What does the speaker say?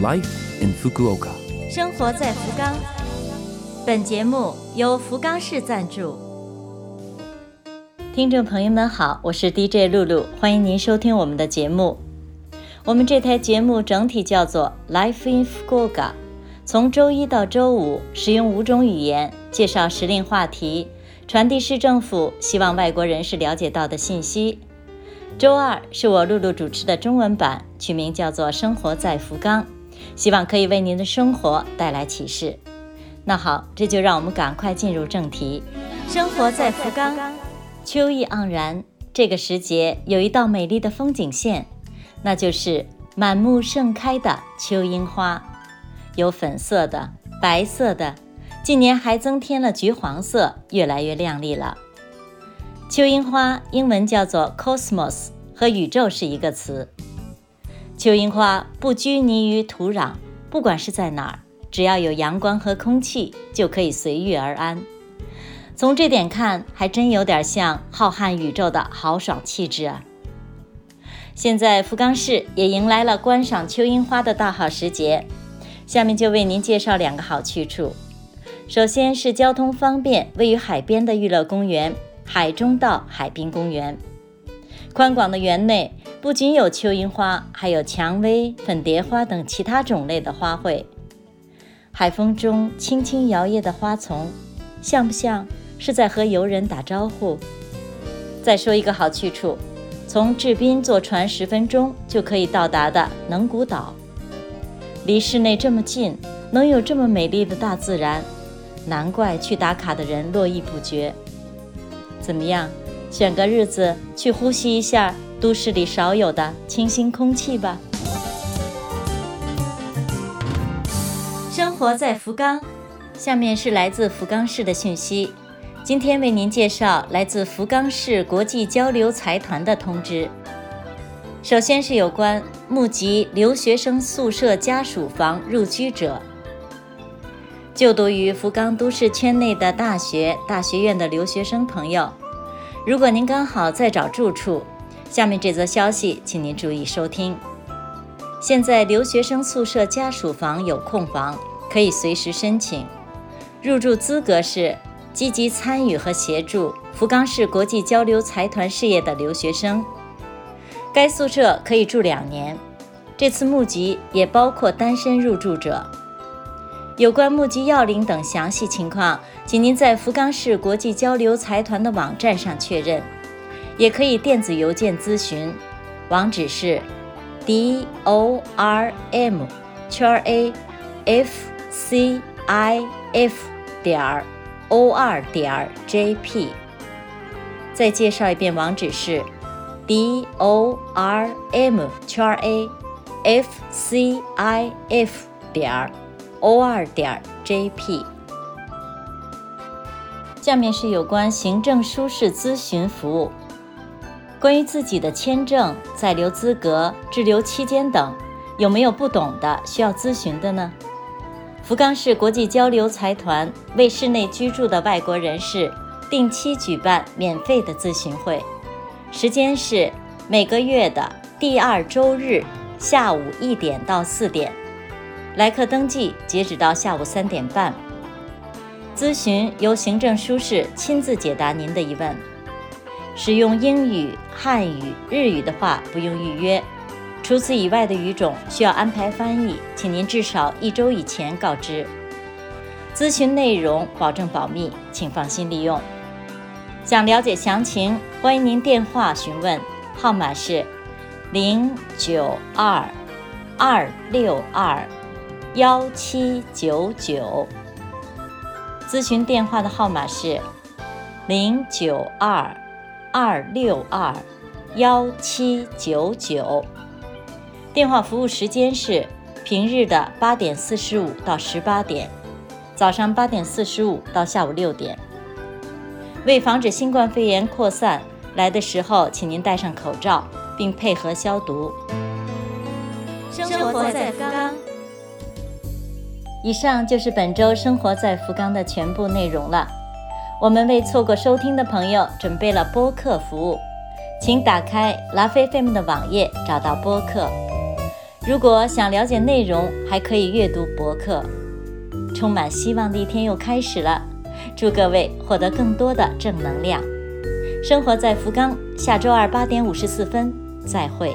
Life in Fukuoka。生活在福冈。本节目由福冈市赞助。听众朋友们好，我是 DJ 露露，欢迎您收听我们的节目。我们这台节目整体叫做 Life in Fukuoka，从周一到周五使用五种语言介绍时令话题，传递市政府希望外国人士了解到的信息。周二是我露露主持的中文版，取名叫做《生活在福冈》，希望可以为您的生活带来启示。那好，这就让我们赶快进入正题。生活在福冈，秋意盎然，这个时节有一道美丽的风景线，那就是满目盛开的秋樱花，有粉色的、白色的，近年还增添了橘黄色，越来越亮丽了。秋樱花英文叫做 cosmos，和宇宙是一个词。秋樱花不拘泥于土壤，不管是在哪儿，只要有阳光和空气，就可以随遇而安。从这点看，还真有点像浩瀚宇宙的豪爽气质啊！现在福冈市也迎来了观赏秋樱花的大好时节，下面就为您介绍两个好去处。首先是交通方便、位于海边的娱乐公园。海中道海滨公园，宽广的园内不仅有秋樱花，还有蔷薇、粉蝶花等其他种类的花卉。海风中轻轻摇曳的花丛，像不像是在和游人打招呼？再说一个好去处，从志滨坐船十分钟就可以到达的能古岛，离市内这么近，能有这么美丽的大自然，难怪去打卡的人络绎不绝。怎么样？选个日子去呼吸一下都市里少有的清新空气吧。生活在福冈，下面是来自福冈市的讯息。今天为您介绍来自福冈市国际交流财团的通知。首先是有关募集留学生宿舍家属房入居者。就读于福冈都市圈内的大学、大学院的留学生朋友，如果您刚好在找住处，下面这则消息，请您注意收听。现在留学生宿舍家属房有空房，可以随时申请。入住资格是积极参与和协助福冈市国际交流财团事业的留学生。该宿舍可以住两年。这次募集也包括单身入住者。有关募集要领等详细情况，请您在福冈市国际交流财团的网站上确认，也可以电子邮件咨询，网址是 d o r m 圈 a f c i f 点 o 二点 j p。再介绍一遍，网址是 d o r m 圈 a f c i f 点。O 二点 jp。下面是有关行政舒适咨询服务，关于自己的签证、在留资格、滞留期间等，有没有不懂的需要咨询的呢？福冈市国际交流财团为市内居住的外国人士定期举办免费的咨询会，时间是每个月的第二周日下午一点到四点。来客登记截止到下午三点半，咨询由行政书士亲自解答您的疑问。使用英语、汉语、日语的话不用预约，除此以外的语种需要安排翻译，请您至少一周以前告知。咨询内容保证保密，请放心利用。想了解详情，欢迎您电话询问，号码是零九二二六二。幺七九九，咨询电话的号码是零九二二六二幺七九九。电话服务时间是平日的八点四十五到十八点，早上八点四十五到下午六点。为防止新冠肺炎扩散，来的时候请您戴上口罩，并配合消毒。生活在福冈。以上就是本周生活在福冈的全部内容了。我们为错过收听的朋友准备了播客服务，请打开拉菲菲们的网页，找到播客。如果想了解内容，还可以阅读博客。充满希望的一天又开始了，祝各位获得更多的正能量。生活在福冈，下周二八点五十四分再会。